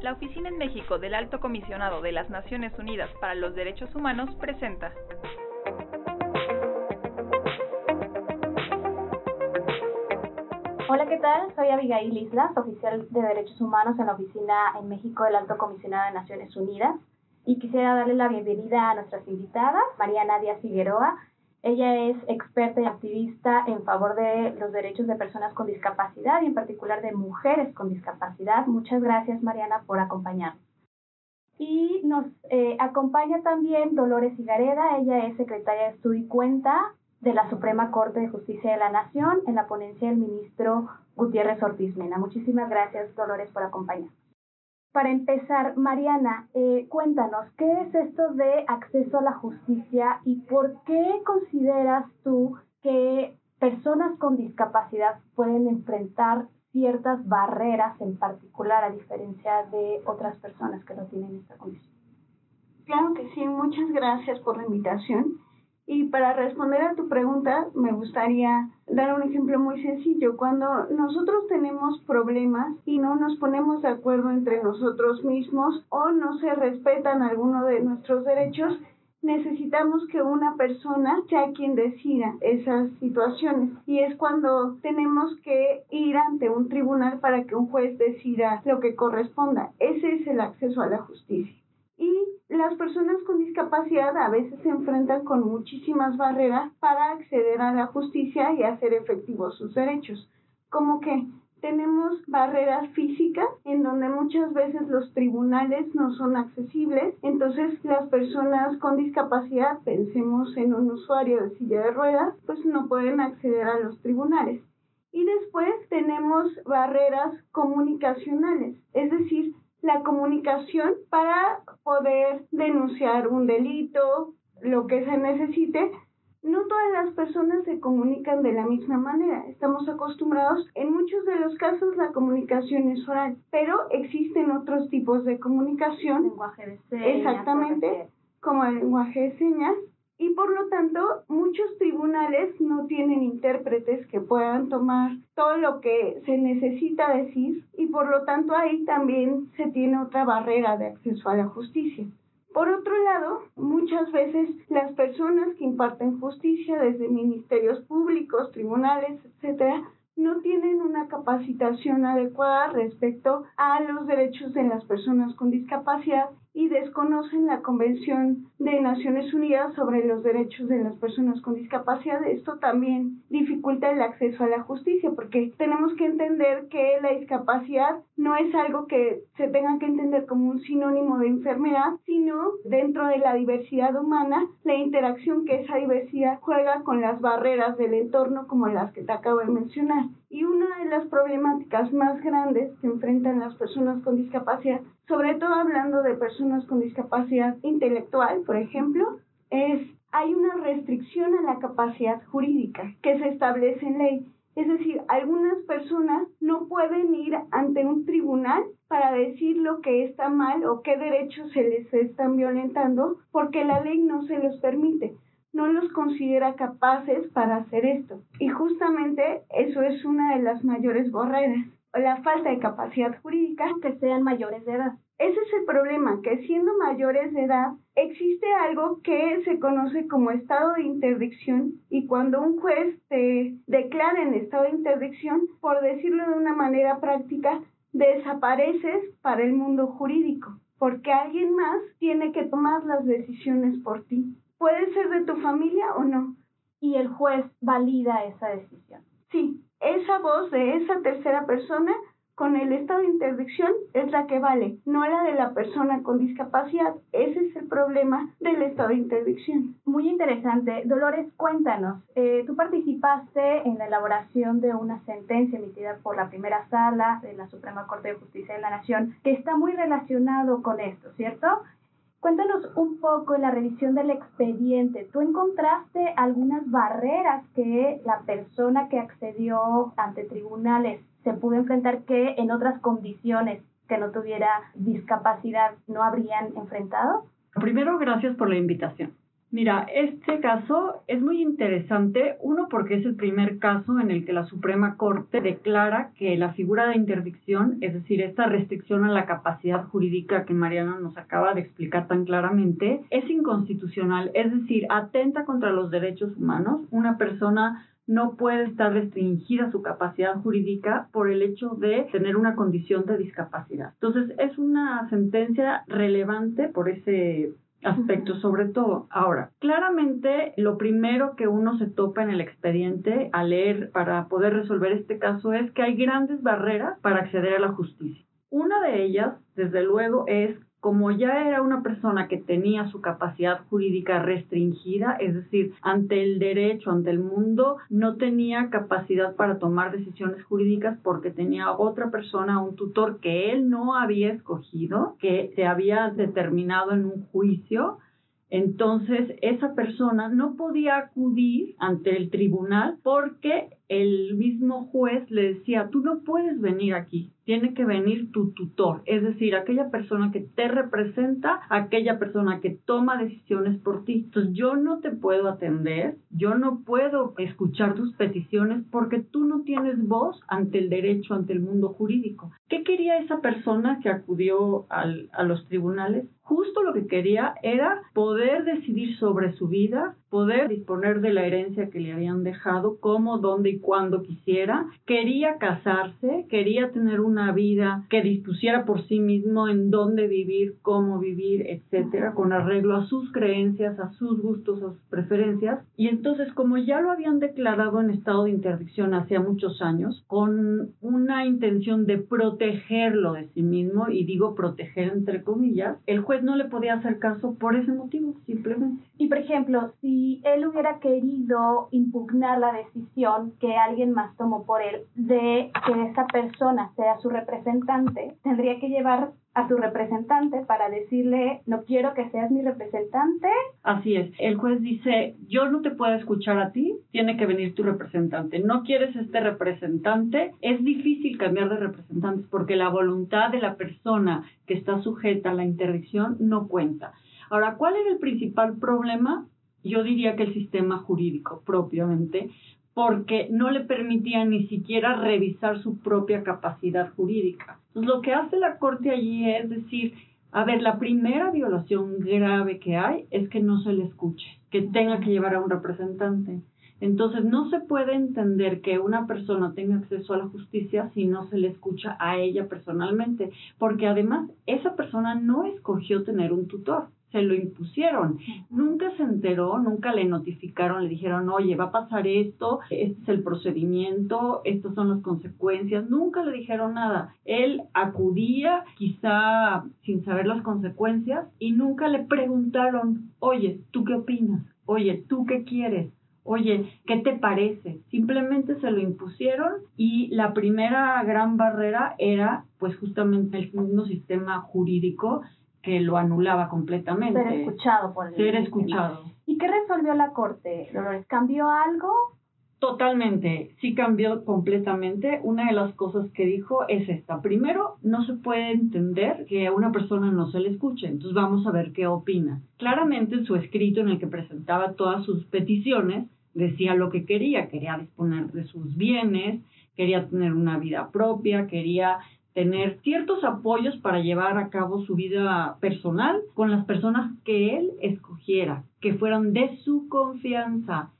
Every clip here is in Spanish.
La Oficina en México del Alto Comisionado de las Naciones Unidas para los Derechos Humanos presenta Hola, ¿qué tal? Soy Abigail Islas, oficial de Derechos Humanos en la Oficina en México del Alto Comisionado de Naciones Unidas. Y quisiera darle la bienvenida a nuestras invitadas, Mariana Díaz Figueroa. Ella es experta y activista en favor de los derechos de personas con discapacidad y en particular de mujeres con discapacidad. Muchas gracias, Mariana, por acompañarnos. Y nos eh, acompaña también Dolores Higareda. Ella es secretaria de Estudio y Cuenta de la Suprema Corte de Justicia de la Nación en la ponencia del ministro Gutiérrez Ortiz Mena. Muchísimas gracias, Dolores, por acompañarnos. Para empezar, Mariana, eh, cuéntanos, ¿qué es esto de acceso a la justicia y por qué consideras tú que personas con discapacidad pueden enfrentar ciertas barreras en particular a diferencia de otras personas que no tienen esta condición? Claro que sí, muchas gracias por la invitación. Y para responder a tu pregunta, me gustaría dar un ejemplo muy sencillo. Cuando nosotros tenemos problemas y no nos ponemos de acuerdo entre nosotros mismos o no se respetan alguno de nuestros derechos, necesitamos que una persona sea quien decida esas situaciones. Y es cuando tenemos que ir ante un tribunal para que un juez decida lo que corresponda. Ese es el acceso a la justicia. Y las personas con discapacidad a veces se enfrentan con muchísimas barreras para acceder a la justicia y hacer efectivos sus derechos. Como que tenemos barreras físicas en donde muchas veces los tribunales no son accesibles, entonces las personas con discapacidad, pensemos en un usuario de silla de ruedas, pues no pueden acceder a los tribunales. Y después tenemos barreras comunicacionales, es decir, la comunicación para poder denunciar un delito, lo que se necesite. No todas las personas se comunican de la misma manera. Estamos acostumbrados, en muchos de los casos la comunicación es oral, pero existen otros tipos de comunicación. Lenguaje de señas. Exactamente, como el lenguaje de señas y por lo tanto muchos tribunales no tienen intérpretes que puedan tomar todo lo que se necesita decir y por lo tanto ahí también se tiene otra barrera de acceso a la justicia. Por otro lado, muchas veces las personas que imparten justicia desde ministerios públicos, tribunales, etcétera, no tienen una capacitación adecuada respecto a los derechos de las personas con discapacidad y desconocen la Convención de Naciones Unidas sobre los Derechos de las Personas con Discapacidad. Esto también dificulta el acceso a la justicia porque tenemos que entender que la discapacidad no es algo que se tenga que entender como un sinónimo de enfermedad, sino dentro de la diversidad humana, la interacción que esa diversidad juega con las barreras del entorno como las que te acabo de mencionar. Y una de las problemáticas más grandes que enfrentan las personas con discapacidad, sobre todo hablando de personas con discapacidad intelectual, por ejemplo, es hay una restricción a la capacidad jurídica que se establece en ley. Es decir, algunas personas no pueden ir ante un tribunal para decir lo que está mal o qué derechos se les están violentando porque la ley no se los permite no los considera capaces para hacer esto. Y justamente eso es una de las mayores barreras, la falta de capacidad jurídica. Que sean mayores de edad. Ese es el problema, que siendo mayores de edad existe algo que se conoce como estado de interdicción y cuando un juez te declara en estado de interdicción, por decirlo de una manera práctica, desapareces para el mundo jurídico, porque alguien más tiene que tomar las decisiones por ti. Puede ser de tu familia o no. Y el juez valida esa decisión. Sí, esa voz de esa tercera persona con el estado de interdicción es la que vale, no la de la persona con discapacidad. Ese es el problema del estado de interdicción. Muy interesante. Dolores, cuéntanos, eh, tú participaste en la elaboración de una sentencia emitida por la primera sala de la Suprema Corte de Justicia de la Nación que está muy relacionado con esto, ¿cierto? Cuéntanos un poco en la revisión del expediente. ¿Tú encontraste algunas barreras que la persona que accedió ante tribunales se pudo enfrentar que en otras condiciones que no tuviera discapacidad no habrían enfrentado? Primero, gracias por la invitación. Mira, este caso es muy interesante, uno porque es el primer caso en el que la Suprema Corte declara que la figura de interdicción, es decir, esta restricción a la capacidad jurídica que Mariana nos acaba de explicar tan claramente, es inconstitucional, es decir, atenta contra los derechos humanos. Una persona no puede estar restringida su capacidad jurídica por el hecho de tener una condición de discapacidad. Entonces, es una sentencia relevante por ese aspectos sobre todo. Ahora, claramente lo primero que uno se topa en el expediente al leer para poder resolver este caso es que hay grandes barreras para acceder a la justicia. Una de ellas, desde luego, es como ya era una persona que tenía su capacidad jurídica restringida, es decir, ante el derecho, ante el mundo, no tenía capacidad para tomar decisiones jurídicas porque tenía otra persona, un tutor que él no había escogido, que se había determinado en un juicio, entonces, esa persona no podía acudir ante el tribunal porque el mismo juez le decía, tú no puedes venir aquí, tiene que venir tu tutor, es decir, aquella persona que te representa, aquella persona que toma decisiones por ti. Entonces yo no te puedo atender, yo no puedo escuchar tus peticiones porque tú no tienes voz ante el derecho, ante el mundo jurídico. ¿Qué quería esa persona que acudió a los tribunales? Justo lo que quería era poder decidir sobre su vida, poder disponer de la herencia que le habían dejado, cómo, dónde y cuándo quisiera. Quería casarse, quería tener una vida que dispusiera por sí mismo en dónde vivir, cómo vivir, etcétera, con arreglo a sus creencias, a sus gustos, a sus preferencias. Y entonces, como ya lo habían declarado en estado de interdicción hace muchos años, con una intención de protegerlo de sí mismo, y digo proteger entre comillas, el juez no le podía hacer caso por ese motivo, simplemente. Y por ejemplo, si él hubiera querido impugnar la decisión que alguien más tomó por él de que esa persona sea su representante, tendría que llevar a su representante para decirle, no quiero que seas mi representante. Así es. El juez dice, yo no te puedo escuchar a ti, tiene que venir tu representante. No quieres este representante. Es difícil cambiar de representantes porque la voluntad de la persona que está sujeta a la interdicción no cuenta. Ahora, ¿cuál era el principal problema? yo diría que el sistema jurídico propiamente, porque no le permitía ni siquiera revisar su propia capacidad jurídica. Entonces, lo que hace la Corte allí es decir, a ver, la primera violación grave que hay es que no se le escuche, que tenga que llevar a un representante. Entonces, no se puede entender que una persona tenga acceso a la justicia si no se le escucha a ella personalmente, porque además esa persona no escogió tener un tutor se lo impusieron. Nunca se enteró, nunca le notificaron, le dijeron, oye, va a pasar esto, este es el procedimiento, estas son las consecuencias. Nunca le dijeron nada. Él acudía quizá sin saber las consecuencias y nunca le preguntaron, oye, ¿tú qué opinas? Oye, ¿tú qué quieres? Oye, ¿qué te parece? Simplemente se lo impusieron y la primera gran barrera era pues justamente el mismo sistema jurídico que lo anulaba completamente. Ser escuchado por el Ser escuchado. ¿Y qué resolvió la Corte, Dolores? ¿Cambió algo? Totalmente, sí cambió completamente. Una de las cosas que dijo es esta. Primero, no se puede entender que a una persona no se le escuche, entonces vamos a ver qué opina. Claramente en su escrito en el que presentaba todas sus peticiones, decía lo que quería, quería disponer de sus bienes, quería tener una vida propia, quería tener ciertos apoyos para llevar a cabo su vida personal con las personas que él escogiera, que fueran de su confianza,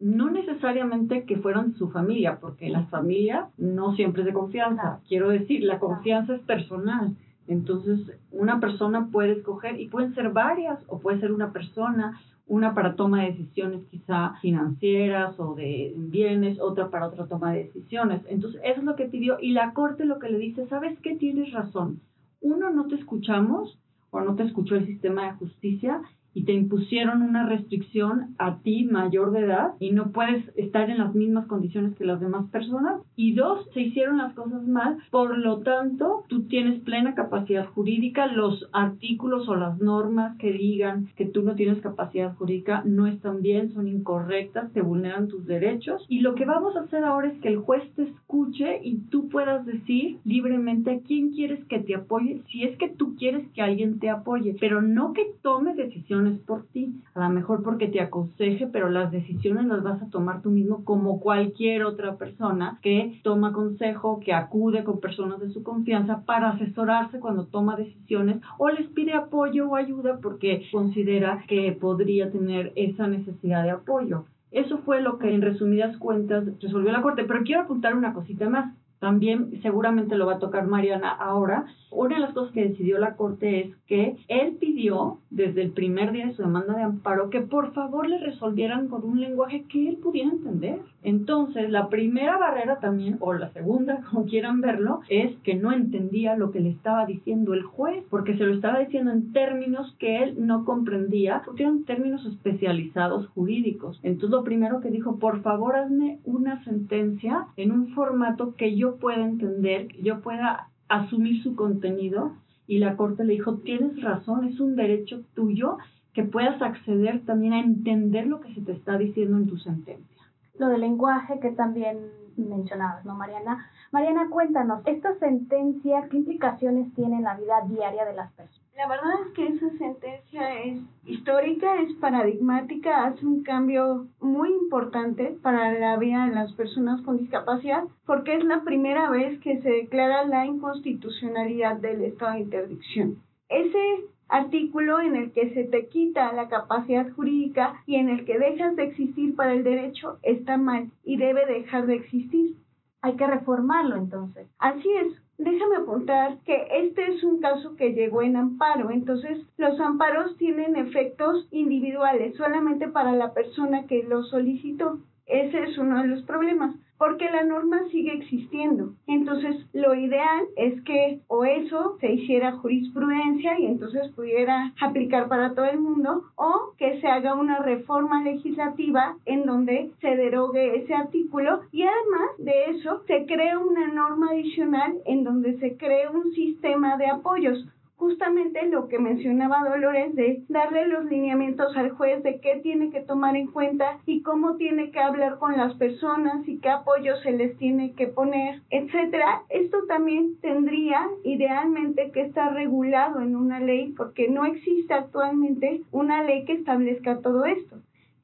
no necesariamente que fueran su familia, porque la familia no siempre es de confianza. Quiero decir, la confianza es personal. Entonces, una persona puede escoger y pueden ser varias o puede ser una persona una para toma de decisiones quizá financieras o de bienes, otra para otra toma de decisiones. Entonces, eso es lo que pidió y la Corte lo que le dice, ¿sabes qué? Tienes razón. Uno, no te escuchamos o no te escuchó el sistema de justicia y te impusieron una restricción a ti mayor de edad y no puedes estar en las mismas condiciones que las demás personas. Y dos, se hicieron las cosas mal, por lo tanto, tú tienes plena capacidad jurídica, los artículos o las normas que digan que tú no tienes capacidad jurídica no están bien, son incorrectas, te vulneran tus derechos. Y lo que vamos a hacer ahora es que el juez te escuche y tú puedas decir libremente a quién quieres que te apoye, si es que tú quieres que alguien te apoye, pero no que tome decisiones decisiones por ti, a lo mejor porque te aconseje, pero las decisiones las vas a tomar tú mismo como cualquier otra persona que toma consejo, que acude con personas de su confianza para asesorarse cuando toma decisiones o les pide apoyo o ayuda porque considera que podría tener esa necesidad de apoyo. Eso fue lo que en resumidas cuentas resolvió la Corte. Pero quiero apuntar una cosita más también seguramente lo va a tocar Mariana ahora. Una de las cosas que decidió la Corte es que él pidió desde el primer día de su demanda de amparo que por favor le resolvieran con un lenguaje que él pudiera entender. Entonces, la primera barrera también, o la segunda, como quieran verlo, es que no entendía lo que le estaba diciendo el juez, porque se lo estaba diciendo en términos que él no comprendía, porque eran términos especializados jurídicos. Entonces, lo primero que dijo, por favor, hazme una sentencia en un formato que yo pueda entender, yo pueda asumir su contenido. Y la Corte le dijo, tienes razón, es un derecho tuyo que puedas acceder también a entender lo que se te está diciendo en tu sentencia lo del lenguaje que también mencionabas, ¿no, Mariana? Mariana, cuéntanos, ¿esta sentencia qué implicaciones tiene en la vida diaria de las personas? La verdad es que esa sentencia es histórica, es paradigmática, hace un cambio muy importante para la vida de las personas con discapacidad, porque es la primera vez que se declara la inconstitucionalidad del estado de interdicción. Ese artículo en el que se te quita la capacidad jurídica y en el que dejas de existir para el derecho está mal y debe dejar de existir. Hay que reformarlo entonces. Así es. Déjame apuntar que este es un caso que llegó en amparo, entonces los amparos tienen efectos individuales solamente para la persona que lo solicitó. Ese es uno de los problemas porque la norma sigue existiendo. Entonces, lo ideal es que o eso se hiciera jurisprudencia y entonces pudiera aplicar para todo el mundo, o que se haga una reforma legislativa en donde se derogue ese artículo y además de eso se cree una norma adicional en donde se cree un sistema de apoyos justamente lo que mencionaba Dolores de darle los lineamientos al juez de qué tiene que tomar en cuenta y cómo tiene que hablar con las personas y qué apoyo se les tiene que poner, etcétera. Esto también tendría idealmente que estar regulado en una ley porque no existe actualmente una ley que establezca todo esto.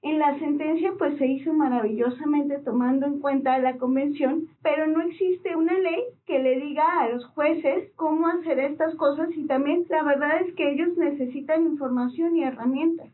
En la sentencia pues se hizo maravillosamente tomando en cuenta la convención, pero no existe una ley que le diga a los jueces cómo hacer estas cosas y también la verdad es que ellos necesitan información y herramientas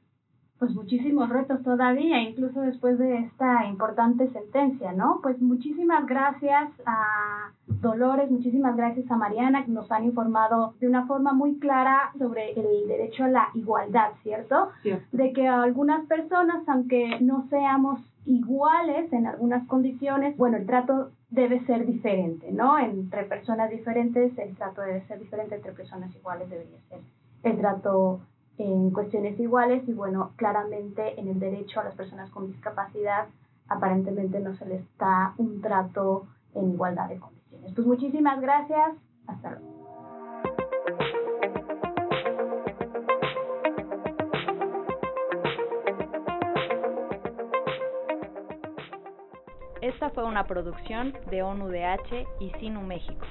pues muchísimos retos todavía, incluso después de esta importante sentencia, ¿no? Pues muchísimas gracias a Dolores, muchísimas gracias a Mariana que nos han informado de una forma muy clara sobre el derecho a la igualdad, ¿cierto? De que algunas personas, aunque no seamos iguales en algunas condiciones, bueno, el trato debe ser diferente, ¿no? Entre personas diferentes, el trato debe ser diferente, entre personas iguales debería ser el trato en cuestiones iguales y bueno, claramente en el derecho a las personas con discapacidad aparentemente no se les da un trato en igualdad de condiciones. Pues muchísimas gracias, hasta luego. Esta fue una producción de ONUDH y SINU México.